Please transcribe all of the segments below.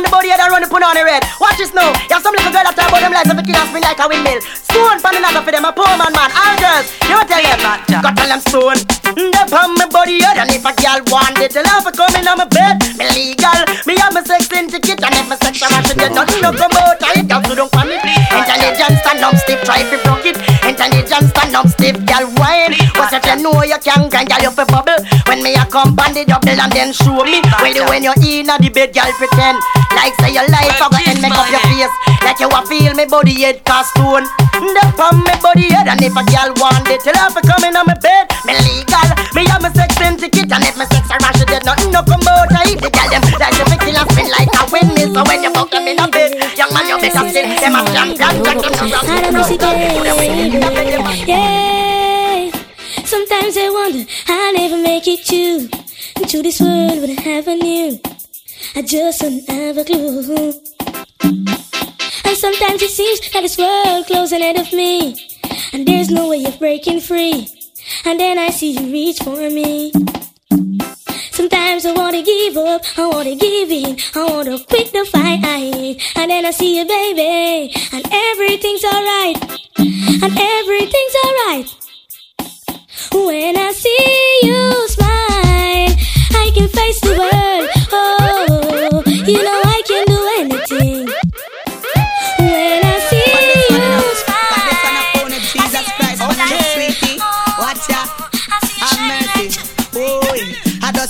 on the body head and run the put on the red. Watch this now. You have some little girl that talk about them legs of the kid and spin like a windmill. Stone pan another for them, a poor man man. All girls, you tell them. Got tell them stone. The on my body head and if a girl want it, tell her for coming on my bed. Me legal. Me have my sex in ticket and if my sex a rush, then nothing no come out. I don't do don't panic. Intelligence stand up stiff, try to block it. Intelligence stand up stiff, girl wine. Cause if you know you can grind, girl you fi bubble. When me a come on the double and then show me. Do when you in a the bed, girl pretend like say your life I go and make up your face. Like you a feel me body head cast stone. The on me body head and if a girl want it, tell her fi come in on my bed. Me legal, me have my sex and if my sex a rush, dead nothing no come out. I eat the them like the and spin like a windmill. So when you fuck them in a bed, young man you better. Them a. Yeah. Sometimes I wonder I'll never make it to into this world with heaven knew. I just don't have a clue. And sometimes it seems that this world closing ahead of me, and there's no way of breaking free. And then I see you reach for me. Sometimes I wanna give up, I wanna give in, I wanna quit the fight. And then I see you, baby, and everything's alright, and everything's alright. When I see you smile, I can face the world. Oh, you know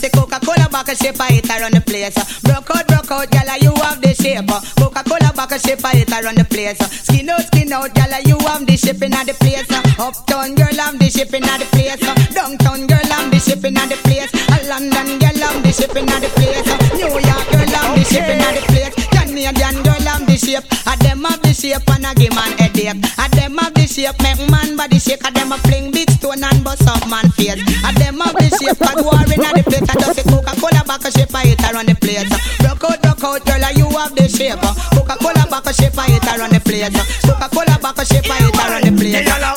Say Coca-Cola bottle shape, I hit around the place. Broke out, broke out, gyal, you have the shape. Coca-Cola bottle shape, I hit around the place. Skin out, skin out, gyal, you have the shape in the place. Uptown girl, I'm the shape in the place. Downtown girl, I'm the shape in the place. London girl, I'm the shape in the place. New York girl, I'm the shape in the place. Canadian girl, I'm the shape. I them have the shape and I give man headache. I them have the shape, make man body shake. I them a fling stone and bust up man face. I them have the shape, I war in the place. I just say Coca-Cola back a shape, I hit around the place. Rock out, rock out, girl, you have the shape. Coca-Cola back a shape, I hit around the place. Coca-Cola back a shape, I hit around the place.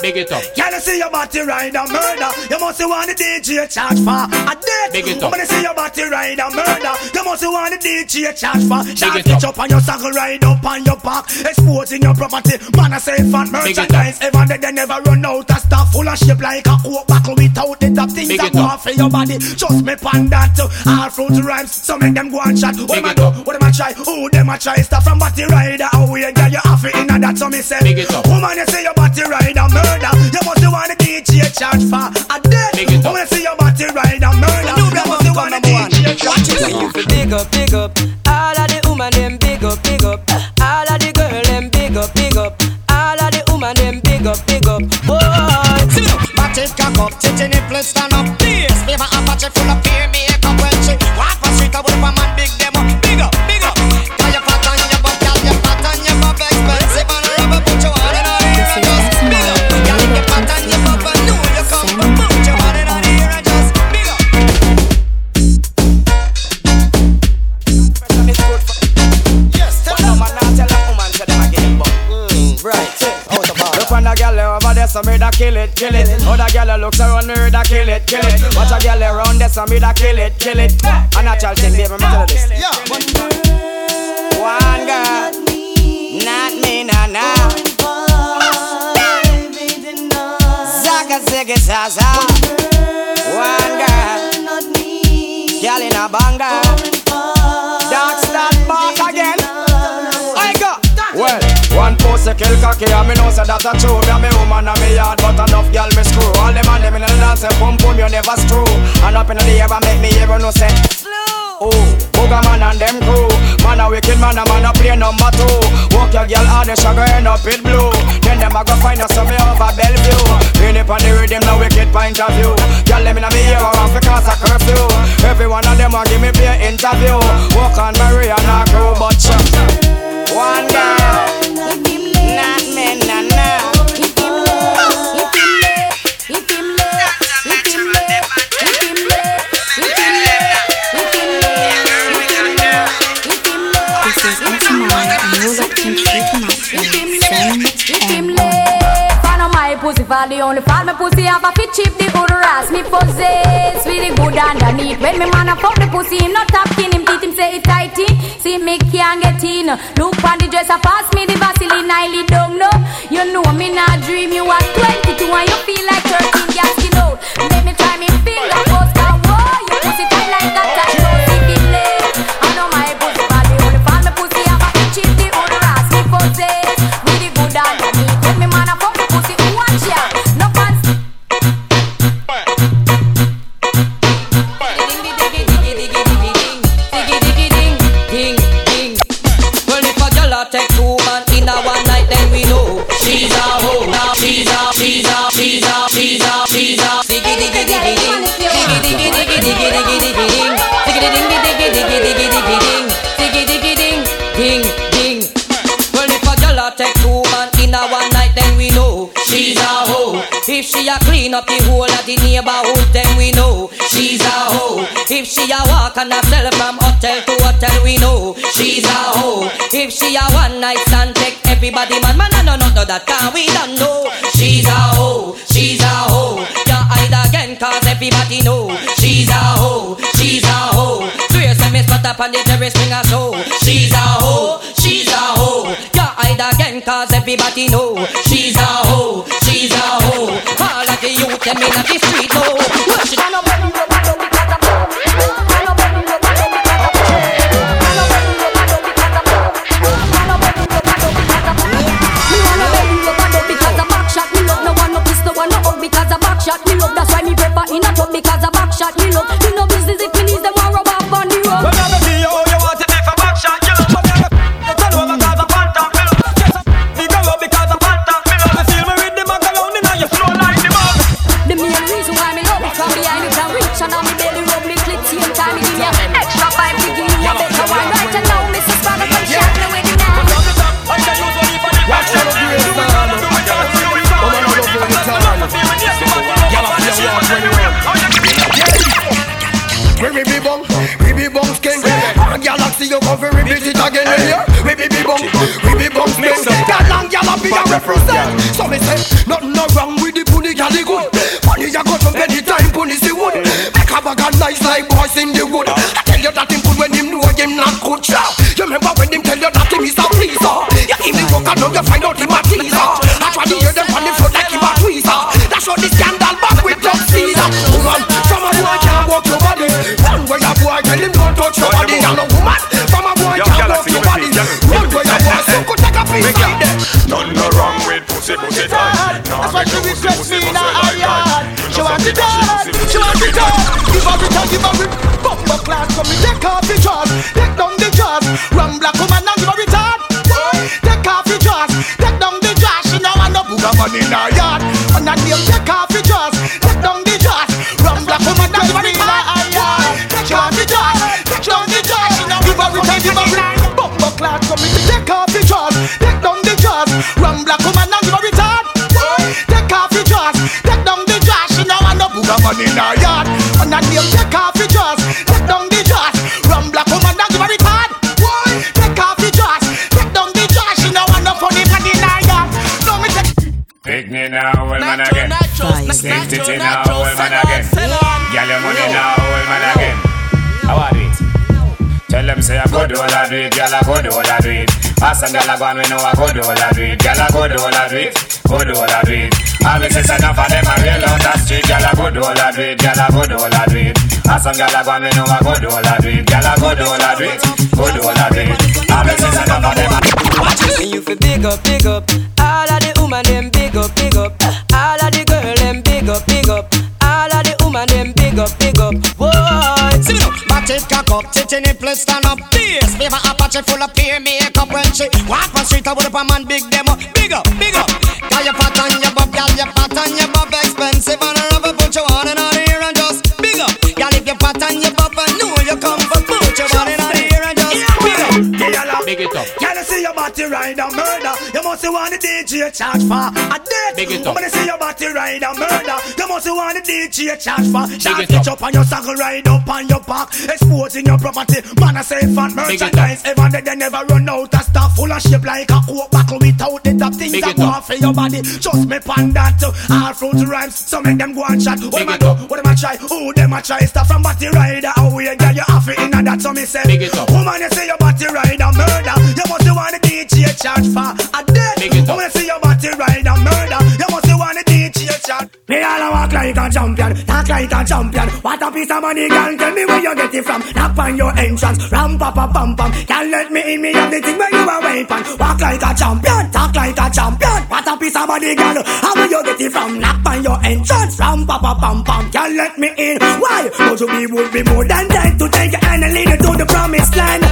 Big it up. Can you see your body ride a murder? You must want the DJ charge for a date. Big it up. You see your body ride a murder, you must want the DJ charge for. Shot it up. on your saddle, ride up on your back, exposing your property. Man, I say fat Big it up. merchandise. Ever they, they never run out of stuff full of shape like a coke buckle without the top things that go up. for your body. Just me pan that. All fruit rhymes, so make them go and chat. What Big them a it do? What them a try? Who them a try? Stuff from body rider. How we get you off it in that? So me say, Big it up. woman, you say your body rider murder. You must want the DJ charge for a death. Big it up. Woman, you say your body rider murder. You must want the DJ charge for. Big up, big up. All of the woman them big up, big up. All of the girl them big up, big up. All of the woman them big up, big up. Boy, Back it cock up, titty nipple stand up. Me know a true Me and me woman and me yard but enough girl me screw. All them and them in the dance say pum pum you never screw. And up in the air and make me even know say Oh, Booga man and them crew. Man a wicked man a man a play number two. Walk your girl hard the sugar end up it blue. Then them a go find us some over Bellevue. Pin it on the rhythm no wicked point of view. Girl them in a me ear around because of curfew. Every one of them a give me play interview. Walk on Maria and her crew but sure one girl, pussy the only fall my pussy have a fit cheap the good ass me possess really good underneath when me man a fuck the pussy him not tap in him teeth him say it tighty See me can't get in. Look on the dresser, pass me the Vaseline, I lead down no. You know me not dream. You are 22 and you feel like 13. Gas you know. If she a clean up the whole of the neighborhood, then we know she's a hoe. If she a walk a sell from hotel to hotel, we know she's a hoe. If she a one night stand, take everybody man, man, I don't know that can we don't know she's a hoe, she's a hoe. You hide again, cause everybody know she's a hoe, she's a hoe. Swear say me spot up on the bring a show. She's a hoe, she's a hoe. You hide again, cause everybody know she's a hoe, she's a hoe. All of the youth them in the street know. Well, she done up. Prefer in That's why she request me in her yard. She want it done, she want it done. Give her it and give her it. Bumper class, come me take off the jaws, take down the jaws. Run black woman and give her it hard. Take off the jaws, take down the jaws. She know I no booga man in her yard. And that name take off the jaws, take down the jaws. Run black woman and give her it hard. Take off the jaws, take down the jaws. She know give her it and give her it. Bumper class, come me take off the jaws, take down the jaws. Run black woman now, old man again. Stick it now, old man again. Girl, your money now, old man again. How are it? Tell them say I go do all I do it, girl I go do all I do it. Ask some girl I go and we know I go do all I do it, girl I go do all I do it, go do all I do it. All me say enough of them a real out the street, girl I go do all I do it, girl I go do all I do it. Ask some girl I go and we know I go do all I do it, girl I go do all I do it, go do all I do it. All me say enough of them a Watch it. And you feel big up, big up. All of the woman them nipple stand up. Bass, favor Apache full of peer makeup when she walk on street. I would up a man big demo, big up, body ride a murder? You must want the DJ charge for a death. Big it up. When I see your body ride a murder, you must want the DJ charge for. Shot it up. on your saddle, ride up on your back, exposing your property. Man, I say fat Big it up. merchandise. Ever they, they never run out of stuff full of shape like a coke buckle without the top things Big that go up. off for your body. Just me pan that. All fruit rhymes, so make them go and chat. What Big them a it do? What them a try? Who them a try? Stuff from body rider. How we get you off it in that? So me say. Big it up. Woman, you say your body rider. Charge for a dead. I wanna see your body ride and murder. You must want the DJ chat. Me all a walk like a champion, talk like a champion. What a piece of money, girl. Tell me where you get it from. Knock on your entrance, ram pa pa pam pam. Can't let me in, me have the thing where you are waiting. Walk like a champion, talk like a champion. What a piece of money, girl. How will you get it from? Knock on your entrance, ram pa pa pam pam. Can't let me in. Why? Cause you be would be more than dead to take your hand and lead you to the promised land.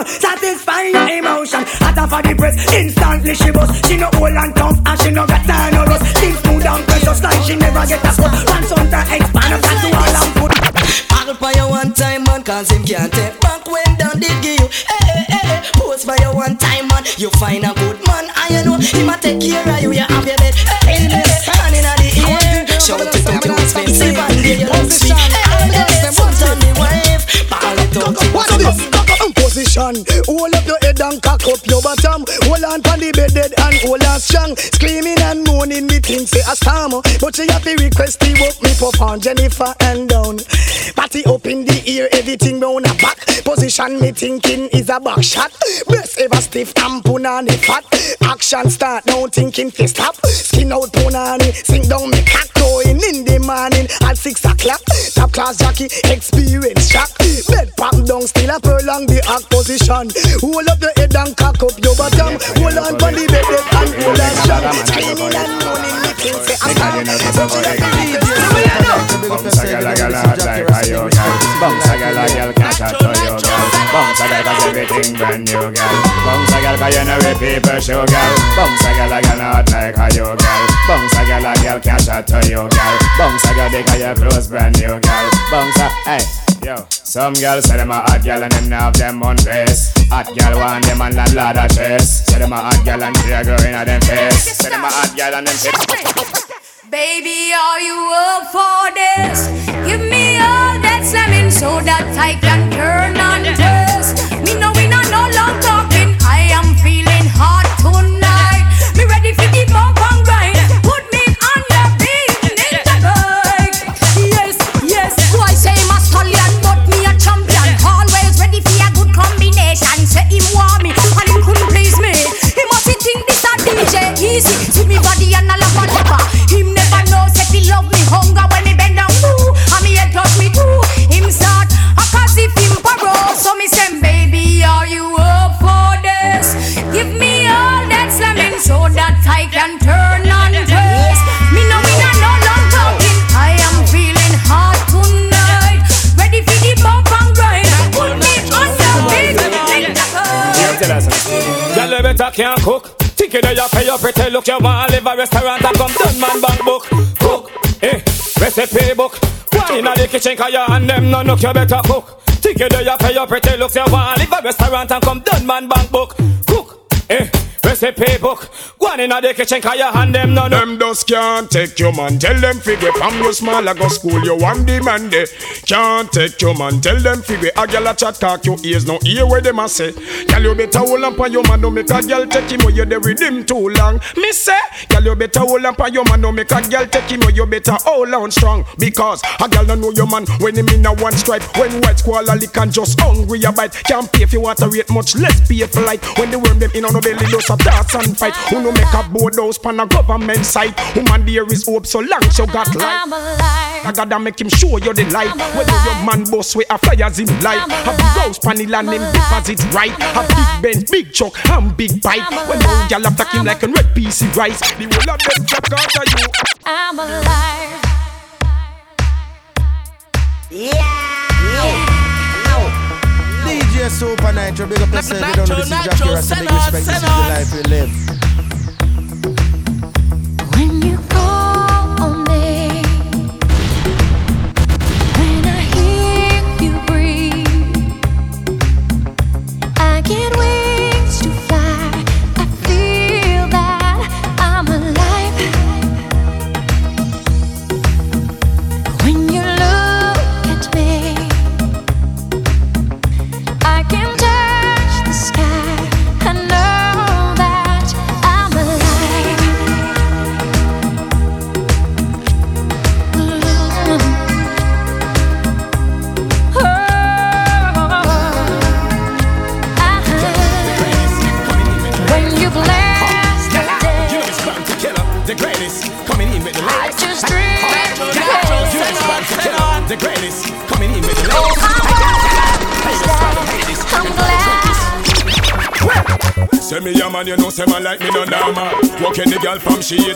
Respond. Satisfy your emotion. Hotter for the press, instantly she was. She no old and tough, and she no got time no rust. Things smooth and precious like she never get a spot. Once on the expand, I've got to all and put. I'll buy you one time, man, cause him can't take back when down the give. Hey, hey, hey, pose for you one time, man. You find a good man, and you know him a take care of you. You have your bed. Hey, hey, hey, hand in the ear. Shout it out, you expensive, and you Position. Hold up your head and cock up your bottom. Hold on pon the bed dead and hold on strong. Screaming and moaning, think say a storm. But she have to request the work me pop on Jennifer and down. Party up in the ear, everything round a back. Position me thinking is a back shot. Breast ever stiff and punani fat. Action start now thinking fi stop. Skin out punani, sink down me cock going in the morning at six o'clock. Top class jockey, experience shock. Bed pop down, still a prolong the act position. Hold up your head and cock up your bottom. Hold on for the bed and hold on. Screaming and moaning, say a storm. So she have to leave you. Bounce a gal a gal hot like a yo gal Bounce a gal a gal can't chat to yo gal Bounce a gal everything brand new gal Bounce a gal cause you know we people show gal Bounce a gal a gal hot like a yo gal Bounce a gal a gal can't chat to yo gal Bounce a gal because your clothes brand new gal Bounce a, hey Yo, some girls say them a hot girl and them not have them on face. Hot girl want them and land ladder chase. Say them a hot girl and tear girl in a them face. Say them a hot girl and them face. Baby, are you up for this? Give me all that slamming so that I can turn on this. Me know we not no long kitchen cause you and them no look you better cook. Ticket you pay your pretty look. You want live a restaurant and come done man bank Go on in the kitchen cause you and them no. Them just can't take your man. Tell them figure from you small I go school you one demand eh. Can't take your man. Tell them figure a gyal a chat talk your ears no hear what them a say. Gyal you better hold on on your man don't make a gyal take him or you there with him too long. Me say gyal you better hold on on your man don't make a gyal take him or you better hold on strong because a gyal don't know your man when him in a one stripe when white squall a lick and just hungry a bite can't pay for water rate much less pay for light when the worm them in on no belly does a dance and fight who no make a board house pan a government site woman there is hope so long you got life I'm alive. I gotta make him show you the light. Whether your man boss way a flyers in life. Have the rose panel and him deposit right. Have big Benz, big truck, and big bike. When no gyal attack him like a red PC rice. The whole of them check out of you. I'm alive. Yeah. DJ Super Nitro, big up yourself. You don't know this is Jackie Rasta. Big respect. This is the life we live. You call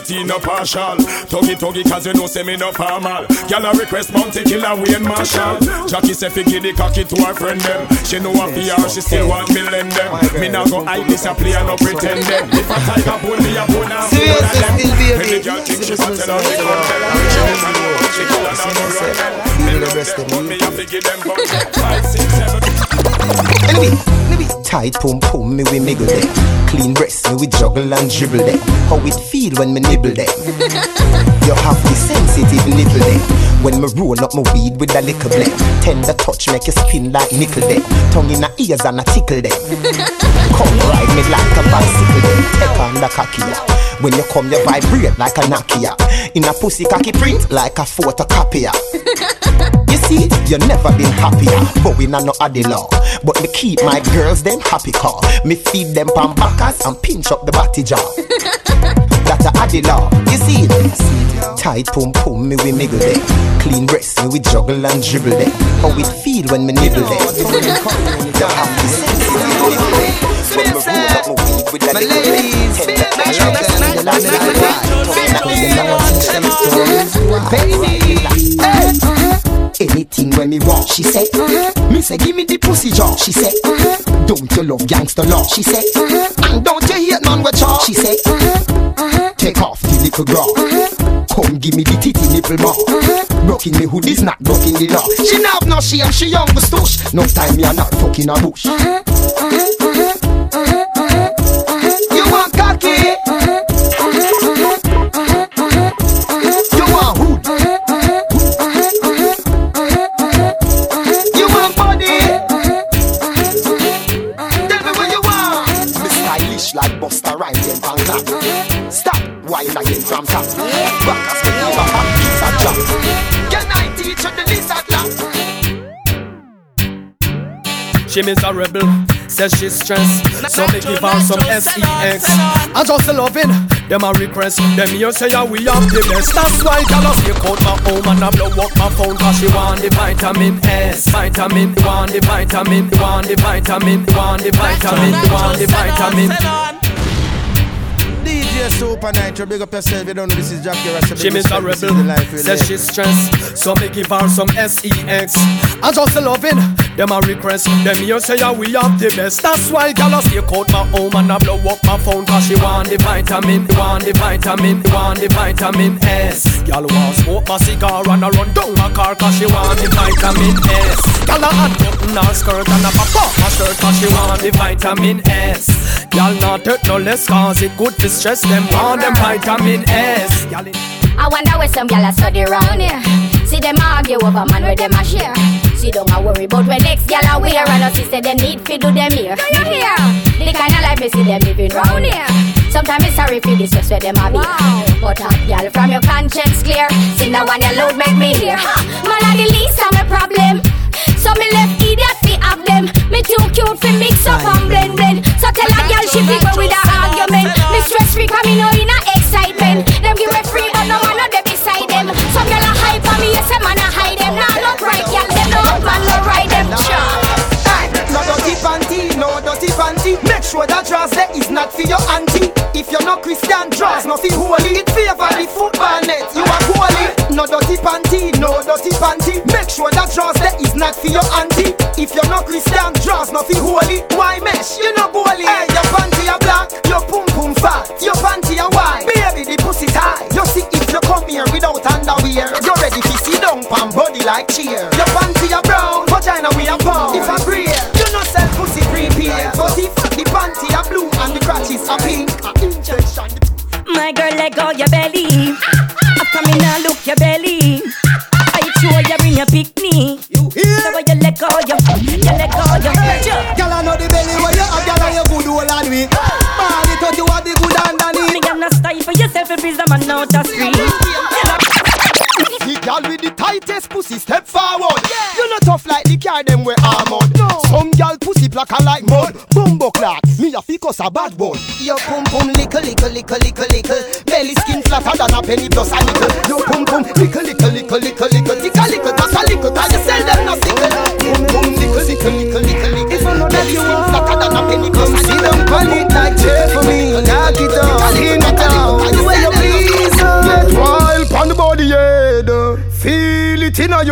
18 no partial. Tuggy tuggy cause you know say me no formal. Girl a request Bounty Killer Wayne Marshall. Jackie say fi give the cocky to her friend them. She know a PR, she still want me lend them. Me now go hype this a play and no pretend them. If a tiger pull me a pull now. Seriously, still baby. Any girl think she fat tell her me run tell her. She never know she kill her now no run tell her. Me love them but me a fi give them bump. Tight pum pum me we miggle them. Clean breast me we juggle and dribble them. How it feel when me nibble them. you have the sensitive nipple them. When me roll up my weed with a little blend. Tender touch make you spin like nickel them. Tongue in the ears and a tickle them. Come ride me like a bicycle them. Take on the ya. When you come you vibrate like a Nokia. In a pussy cocky print like a photocopier. You see, you never been happier, but we not no law. But me keep my girls them happy car. Me feed them pan backers and pinch up the body jaw. That a law. You see it? Tight pum pum me we miggle them. Clean breast me we juggle and dribble them. How it feel when me nibble them. You have the sensitive nibble them. When me roll up my weed with a My little ladies, baby, Anything when me walk, she say. uh huh. Me say give me the pussy jaw, she say. uh huh. Don't you love gangster law, she say. uh huh. And don't you hate man with jaw, she say. uh-huh. Take off the little bra. Uh huh. Come give me the titty nipple more. Broken me hood is not broken the law. She not have no shame, she young but stush. No time me a not fucking a bush. You top. Me never have piece of job. Can I teach you the lizard lap? She miserable, says she's stressed. So me give her some sex. I just loving them a request. Them here say yeah, we have the best. That's why girl take out my home and I blow up my phone cause she want the vitamin S. Vitamin, want the vitamin, want the vitamin, want the vitamin, want the vitamin. DJ Super Nitro, big up yourself. You don't know this is Jackie Rasta. She miserable, this is the we says she's stressed. So me give her some sex. I just loving them a request. Them here say yeah, we have the best. That's why girl take out my home and I blow up my phone cause she want the vitamin, want the vitamin, want the vitamin S. Girl want smoke my cigar and I run down my car cause she want the vitamin S. Girl a hot button her skirt and a pop up my shirt cause she want the vitamin S. Girl not take no less cause it good to stress them want them vitamin S. It I wonder where some gyal a study round here. See them argue over man where them a share. See don't a worry about where next gyal a wear. And us say them need fi do them here. Do you hear? The kind of life me see them living round here. Sometimes it's sorry for this stress where them a be. But hot gyal from your conscience clear. See now one your load make me hear. Ha! Man a the least of my problem. So me left idiot fi have them. Me too cute fi mix up and blend blend. So tell a gal she fi go man a hide them. Look right them no man no ride them. No dirty panty, no dirty panty. Make sure that dress there is not for your auntie. If you're not Christian, dress nothing holy. It favor the football net. You are holy. No dirty panty, no dirty panty. Make sure that dress there is not for your auntie. If you're not Christian, dress nothing holy. Why mesh? You know bully. Hey, your panty are black, your pum pum fat, your panty are white. Baby, the pussy tight. You see if you come here without underwear, you're ready to see down pan body like cheer. Your panty are brown, vagina we are pound. If I breathe, you know sell pussy prepare. But if the panty are blue and the crotches are pink. My girl, let go your belly. After me now look your belly. I sure you bring your picnic. You hear? So you let go your, you let go your. Girl, I know the belly where you have, girl, and you good all on me. Man, it thought you have the good underneath. Me gonna style for yourself if it's a man out the street. The girl the tightest pussy step forward. You not tough like the car them we armored. Some girl pussy placker like mud. Bumbo clock, me a ficus a bad one. Your pum pum lickle lickle lickle lickle lickle. Belly skin flatter than a penny plus a nickel. Your pum pum lickle lickle lickle lickle lickle. Tick a lickle, a lickle, 'cause you sell them no sickle. Pum pum lickle lickle lickle lickle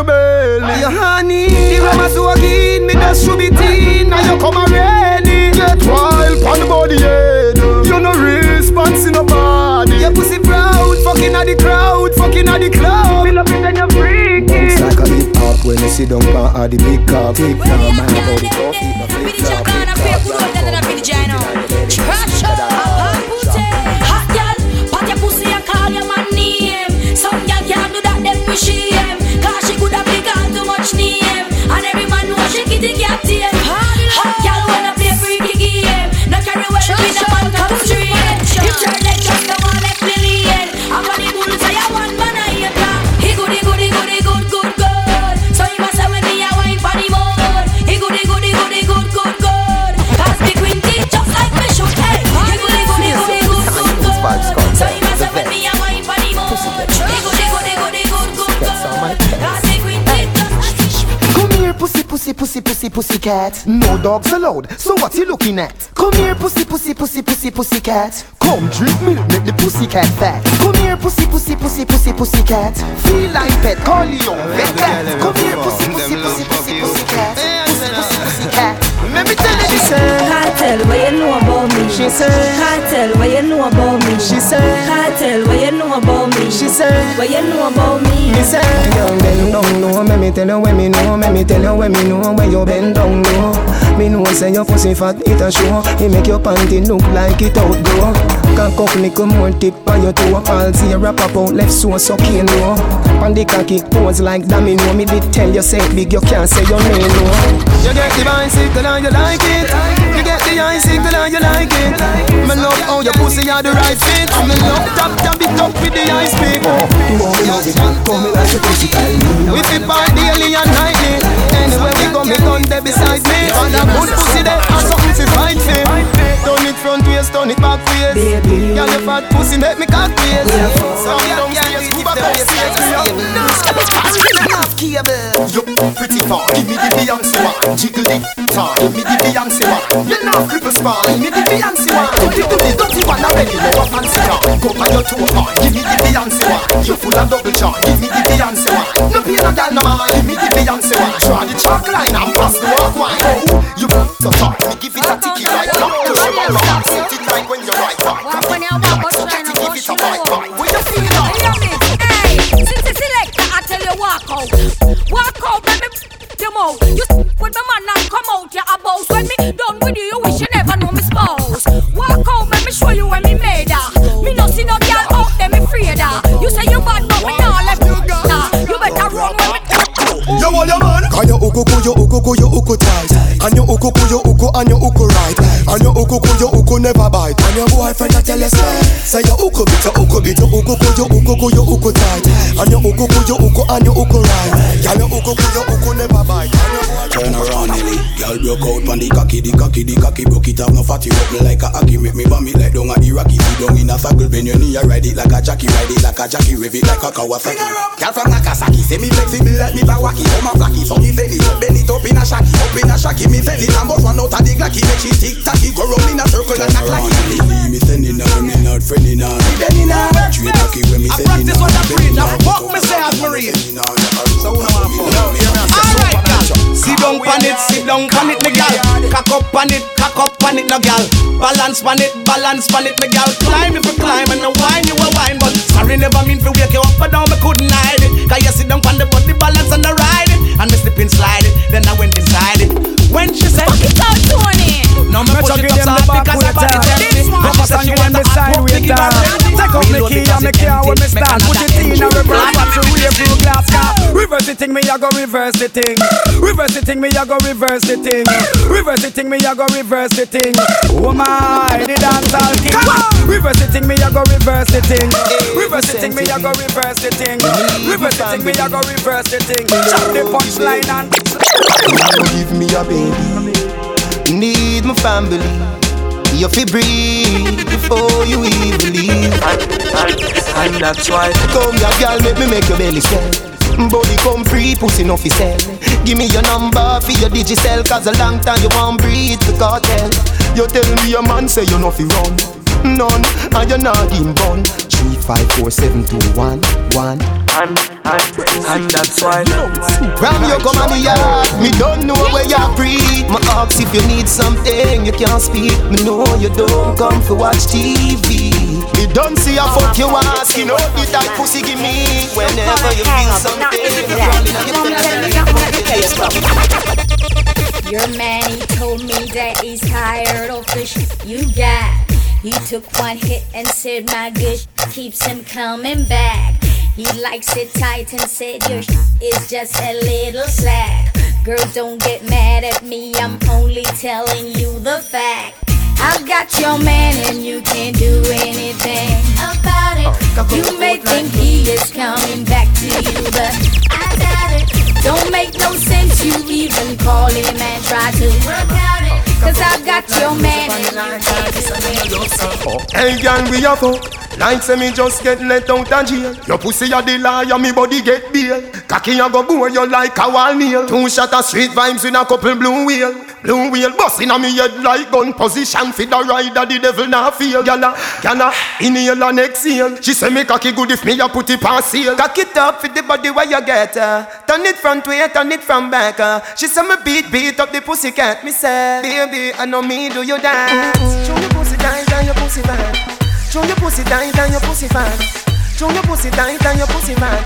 your belly. Your honey, the rubber so again, me just should be teen. Now you come already. Get wild on the body head. You no response in nobody. Your pussy proud, fucking at the crowd, fucking at the club. Me love it when you're freaky. It's like a hip hop when you sit down on the big car. Flip now, man, body go pussy, cat. No dogs allowed. So what you looking at? Come here, pussy, pussy, pussy, pussy, pussy cat. Come drink milk, make the pussy cat fat. Come here, pussy, pussy, pussy, pussy, pussy cat. Feel like pet, call you vet cat. Come here, pussy, pussy, pussy, pussy, pussy cat. Let me tell you. She said, Kartel, what you know about me? She said, Kartel, what you know about me? She said, Kartel, what you know about me? She said, what you know about me? Me say, young bend down low. Let me tell you when me know. Let me tell you when me know when you bend down low. Me know say your pussy fat, it a show. It make your panty look like it outgrow. Cock up nickel more tip by your toe. All wrap up out left so sucking low. On the cocky pose like domino. Me did tell you say big, you can't say your name no. You get the bicycle and you like it. You get the icicle and you like it. Me love how your pussy are the right fit. Me love tap tap it up with the ice pick. Come like a pussy tight. We fit by daily and waist, turn it back waist. Girl, your fat pussy make me cock waist. So down stairs, move up You pretty far, give me the Beyonce one. Jiggle it, time, give me the Beyonce one. You know cripple spine, give me the Beyonce one. Do the do the dirty one already, know a fancy car. Go by your two part, give me the Beyonce one. You full of double charm, give me the Beyonce one. No pain, no gal, no man, give me the Beyonce one. Draw the chalk line and pass the walk wine. Oh, you so tight, me give it a ticky like clock. Cause you all rock, set it right when you're right back. Come on, so get it, give it a bite bite. When you feel it, Hey, since it's selector, I tell you walk out. Walk out, let me them out. You with my man and come out, you a boss. When me done with you, you wish you never know me spouse. Walk out, let me show you when me made her. Me no see no girl out there, me afraid her. You say you bad, but me nah left you nah. You better run when me. You want your man? Cause your uku ku, your uku ku, your uku tight And your uku ku, your uku and your uku right And your uku ku, your uku never bite And your boyfriend a tell you say Say your uku bit, your uku bit, your uku ku, your uku ku, your uku tight And your uku ku, your uku and your uku right Girl, your uku ku, your uku never bite And your boyfriend Turn around, Nelly. Girl broke out pon the cocky, the cocky, the cocky broke it off. No fatty up me like a hockey, make me bummy like down a Iraqi. Sit down in a circle, bend your knee, ride it like a jockey, ride it like a jockey, rev it like a Kawasaki. Girl from Nagasaki, say me flexible like me Bawaki, oh my flaky, so me fell it bend it up in a shacky, up in a shacky, me fell it and bust one out of the glacky, make she tick tacky, go round in a circle and act like it. Me sending her, me not friending her. Me bending her, straight cocky when me I sending practice her. what I preach. Now her. fuck me say as Marie. So who know I'm Alright, gal. Sit down pan it, sit down pan it, me gal. Cock up pan it, cock up pan it, no gal. Balance pan it, balance pan it, me gal. Climb if you climb and no wine you a wine, but sorry never mean to wake you up, but now me couldn't hide it. Cause you sit down pan the body balance and the ride it, and me slip and slide it. Then I went it. When she said, Fuck it out, Tony. No me Let's push give it them up the soft back because with I body time. tell this one. Papa She said Sang she give want them the the hot side pop, with biggie time. bad ready. Take up me key because and me it care when me empty. start. Make Put another it in a entry. reverse, the thing, me I go reverse the thing. Reverse the thing, me I go reverse the thing. Reverse the thing, me I go reverse the thing. Oh my, the dancehall king. Reverse the thing, me I go reverse the thing. Reverse the thing, me I go reverse the thing. Reverse the thing, me I go reverse the thing. Chop the punchline and. Give me a baby. Need my family. You fi breathe before you even leave. And that's why come here, girl, make me make your belly swell. Body come free, pussy no fi sell. Give me your number for your digicel, cause a long time you won't breathe the cartel. You tell me your man say you no fi run. None, and you're not in bun. three, five, four, seven, two, one, one. And, and, and that's why Ram you come on the yard Me don't know where you breathe My ask if you need something You can't speak Me know you don't come for watch TV Me don't see a fuck you ask. You know the type pussy give me. Whenever you feel something. You know you can tell us bro Your man, he told me that he's tired of the shit you got. He took one hit and said my good sh- keeps him coming back. He likes it tight and said your sh- is just a little slack. Girl, don't get mad at me, I'm only telling you the fact. I've got your man and you can't do anything about it. Oh, you may think he is coming back to you, but I doubt it. Don't make no sense you even call him and try to work out it. Oh, Cause I've got your man and you can't do oh, anything. Hey gang, we a fuck Like say me just get let out of jail. Your pussy a the liar, me body get bail. Cocky a go bore you like a wall nail. Two shot of street vibes with a couple blue wheel Blue wheel busting on me head like gun position. For the rider, the devil not feel Gyal a, gyal a, inhale and exhale. She say me cocky good if me a put it past sale Cock it up for the body where you get uh. Turn it front way, turn it from back uh. She say me beat, beat up the pussy cat Me say, baby, I know me do you dance. Show your pussy dance and your pussy fat Show your pussy tight and your pussy fat Show your pussy tight and your pussy fat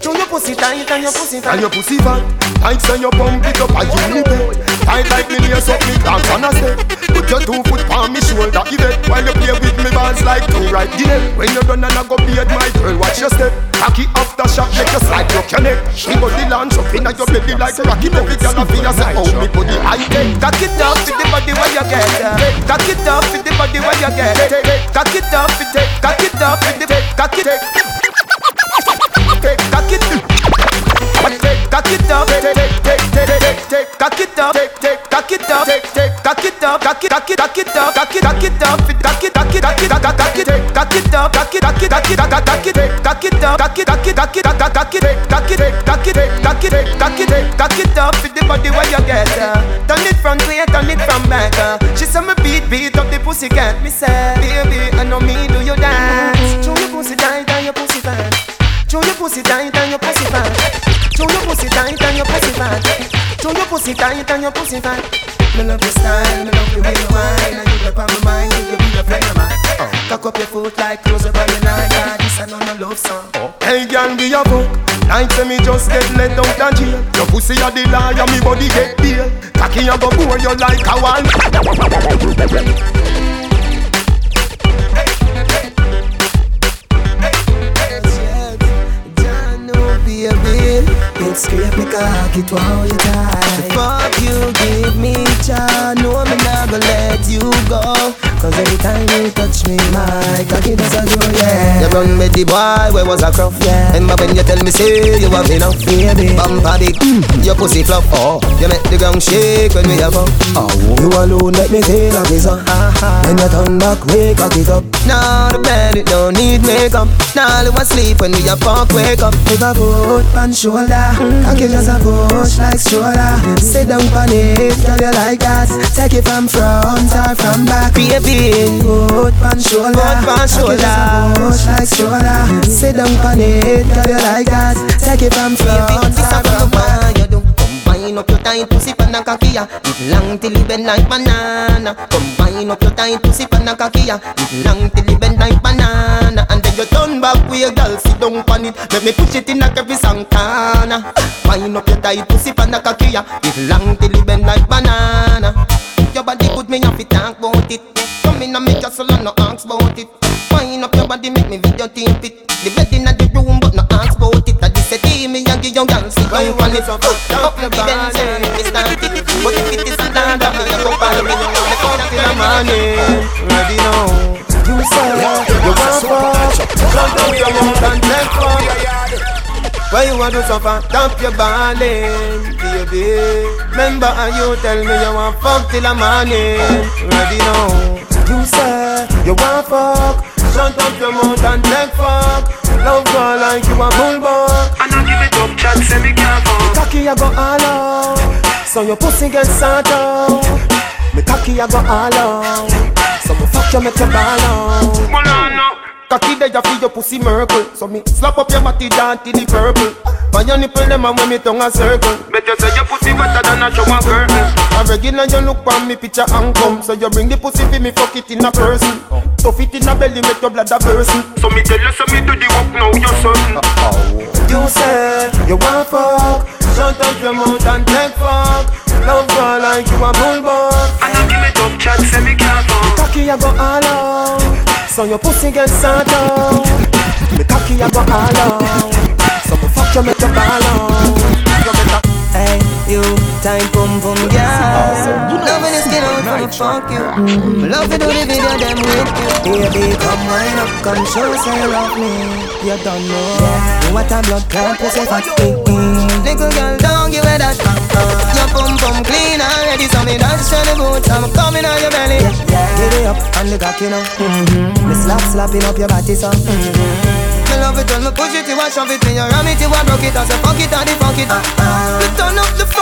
Show your pussy tight and your pussy fat And your pussy fat Tight so you pump it up and you nip it Tight like me lace up me dance on a step your two foot on me shoulder. Give it While you play with me bands like two right guinea. When you done and I go beard my girl. Watch your step. Cocky after shot make you slide your connect She body launch up inna your belly like rocky Every girl a feel say oh me body high. Tech Cock it up with the body where you get. Cock it up with the body where you get Cock it up with the Cock it up with the Cock it. Cock it Cock it up, take, take, take, take, take, take, cock it up, take, take, cock it up, take, take, cock it up, cock it, cock it, cock it up, cock it, cock it up, cock it, cock it, cock it, cock it, cock it up, cock it, cock it, cock it, cock it, cock it up, cock it, cock it, cock it, cock it, cock it, cock it, cock it, cock it, cock it up with the body where you get. Turn it front way, turn it from back. She say me beat, beat up the pussy cat. Me say, baby, I know me do you dance. Show your pussy tight and your pussy fat. Show your pussy tight and your pussy fat. Show your pussy tight and your pussy fat. Show your pussy tight and your pussy fat. Me love your style, me love your way you wine, and you up on my mind, you be a friend of mine. Oh. Cock up your foot like close up on your nine, yeah, this a no love song. Oh. Hey girl, be a fuck. Like say me just get let out of jail. Your pussy a the liar, me body get bail. Cocky a go bore you like a wall. It's scrape me cock, it wow you tight The fuck you give me, cha No, me not gonna let you go Cause every time you touch me, my cocky does a grow, yeah. You run with the boy, where was a crop, yeah. Remember when you tell me, say, you have enough, baby. Bumper big, mm, your pussy flop, oh You make the ground shake when we have up, oh. You alone make me feel like it's on When you turn back, wake cock it up. Now the bed, it don't need makeup. Now you asleep when we a fuck, wake up. If I foot on shoulder Cocky just a push like stroller. Sit down on it, girl you like that. Take it from front or from back. Baby, foot on shoulder Foot on shoulder push like stroller Sit down on it, girl you like that Take it from front or from back Combine up your tight pussy pan a cocky ya It long till you bend like banana Combine up your tight pussy pan a cocky ya It long till you bend like banana And then you turn back with your girl sit down pan it Let me push it in like every Santana Wind up your tight pussy pan a cocky ya It long till you bend like banana Your body good me have to talk about it Come in and make castle and no ask about it. Wind up your body make me video tape it The bed in the room but no ask about it. I just say team me and give your girl sit down pan it. Up the Benz and me start it. But if it is a dance me a go pan me Me come till the morning Ready now. You say you want fuck? Don't do your mouth and take fuck why you want to suffer? Dump your ballin', baby. Remember how you tell me you want fuck till the morning Ready now You say you want fuck. Shut up your mouth and take fuck. Love girl like you a bulldog. And I don't give it up, chat say me can't fuck. Cocky I go all out. So your pussy get sat out. Me cocky I go all out. So me fuck you make you ball out. Cocky there you feel your pussy miracle. So me slap up your body down in the purple. On your nipple them and when me tongue a circle. Better say your pussy wetter than a shower curtain. A regular you look on me picture and come. So you bring the pussy for me fuck it in a person. Stuff it in a belly make your blood a person. So me tell you so me do the work now you're certain. You say you want fuck. Shut up your mouth and take fuck. Love girl like you a. And I don't give it up chat say me can't fuck. Cocky I go all out. So your pussy get sat out. Me cocky I go all out. Me fuck you make you ball out. You better Hey, you time pum pum girl. Loving the skin from fuck you. Love to do the video them with you. Baby, come wind up, come show say you love me. You don't know what a blood clot pussy fat. Mm-mm. Little girl, don't give it that. Your pum pum clean already, so me dance to the boots. I'm coming on your belly. Get it up on the cocky now. Mm-hmm. Me slap slapping up your body so. Mm-hmm. Me love it when me push it, you a shove it, me you ram it, you a broke it, I say fuck it, I the fuck it. Uh-uh. Me turn up the funk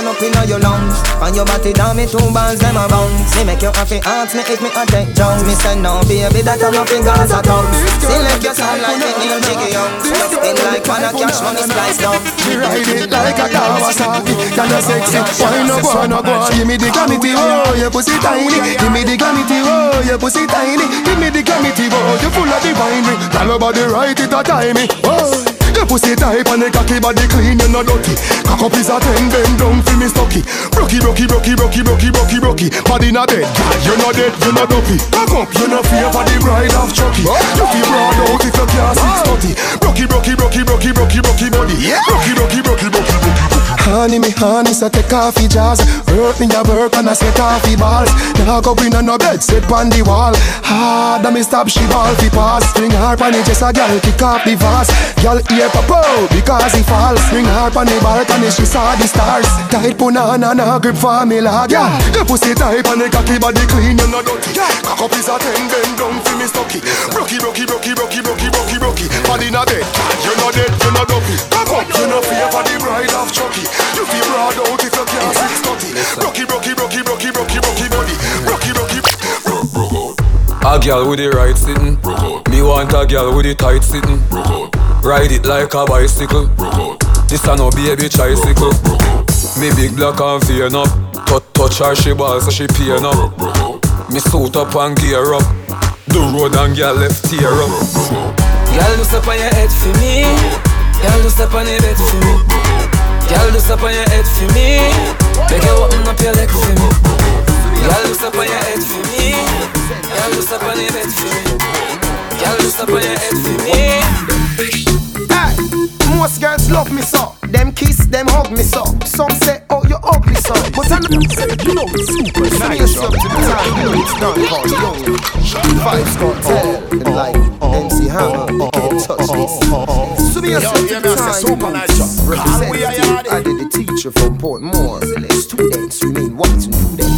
cocky up inna your lungs, and your body down me two bands them a bounce. Me make you happy, ask me if me a take Jones. Me say no, baby, that I'm nothing Gaza tongues. Select your sound like me Neil Jiggy Young. Spin like one a cash money slice down. She ride it like a Kawasaki Kinda sexy Why no go, no go Give me the glamity, oh, your pussy tiny Give me the glamity, oh, your pussy tiny Give me the glamity, oh, you full of the winery Tell about the right, it a timey, oh your pussy tight and the cocky body clean, you no dirty. Cock up is a ten, bend down for me stocky. Brocky, brocky, brocky, brocky, brocky, brocky, brocky. Body na dead, girl, you no dead, you no dopey. Cock up, you no fear for the bride of Chucky. You feel broad out if you can't six thirty. Brocky, brocky, brocky, brocky, brocky, brocky body. Brocky, brocky, brocky, brocky, brocky. Honey, me honey, so take off your jaws. Hurt me a work and I off your balls. Now go in on no bed, sit on the wall. Hard, and me stop she ball fi pass. String her on the just a girl kick off the vase. Girl ear popo because he falls. String her on the balcony, she saw the stars. Tight punana, na grip for me lad. Yeah, your pussy tight and the cocky body clean, you no dirty. Cock up is a ten, bend down fi me stocky. Brocky, brocky, brocky, brocky, brocky, brocky, brocky Body na dead, you no dead, you no dopey. Cock up, you no fear for the bride of Chucky You feel broad out if you can't six thirty Brocky, brocky, brocky, brocky, brocky, brocky body Brocky, brocky, A girl with the right sitting. Me want a girl with the tight sitting. Ride it like a bicycle. This a no baby tricycle. Me big black and vein up. Touch, touch her she ball so she pain up. Me suit up and gear up. The road and girl left tear up. Girl, do step on your head for me. Girl, do step on your bed for me. Girl, do step on your head for me. Make you open up your leg for me. Girl, do step on your head for me. Girl, do step on your bed for me. Girl, do step on your head for me. Hey, most girls love me so. Them kiss, them hug me so. Some say, oh, you're ugly so. But I know, say, you know it's super nice. up to the time, you know it's done for young. Five star tell, and like MC Hammer, you can't touch this. So me yourself to the time, representative. I did the teacher from Portmore. Students remain white and prudent.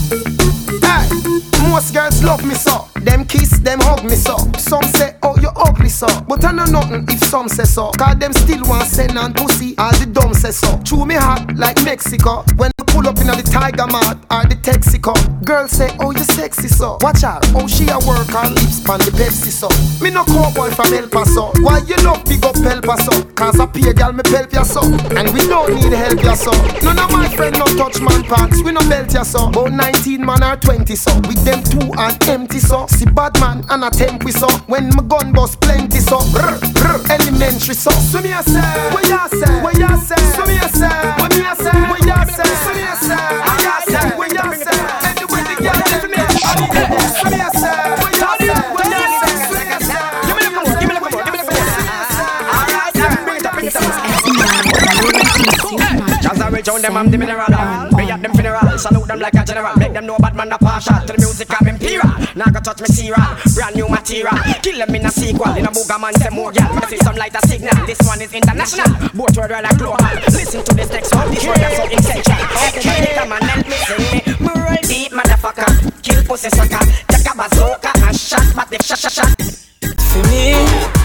Hey, most girls love me so. Them kiss, them hug me so. Some say, oh, you ugly so. But I know nothing if some say so. Cause them still want send on pussy. All the dumb say so. Chew me hot like Mexico. When you pull up in the Tiger Mart or the Texaco. Girls say, oh, you sexy so. Watch her, oh, she a work her lips pan the Pepsi so. Me no call cowboy from El Paso. Why you love big up El Paso? Cause I pay girl me help ya so. And we don't need help ya so. None of my friend no touch man parts. We no belt ya so. About 19 man or 20 so. With them two and empty so. See bad man and a temp we so. When my gun bust plenty so. Rrr, rrr, elementary so. So me a say, what ya say? What ya say? So me a say, what me a say? What ya say? So me a say, what ya say? What ya say? Anyway the girl tell me, so me a say, what ya say? What ya say? So me a give me the phone, give me the phone, give me the phone. Alright, bring it up, bring it up. Just a reach on them, I'm the mineral. Bring up them. Salute them like a general. Make them know bad man a partial. To the music I'm imperial. Now go touch me serial. Brand new material. Kill them in a sequel. In a booger man say more gal. But see some light a signal. This one is international. Both world like global. Listen to this next one. This one is so essential. Everybody come and help me sing me. Moral deep motherfucker. Kill pussy sucker. Take a bazooka and shot. But they shot shot shot. For me.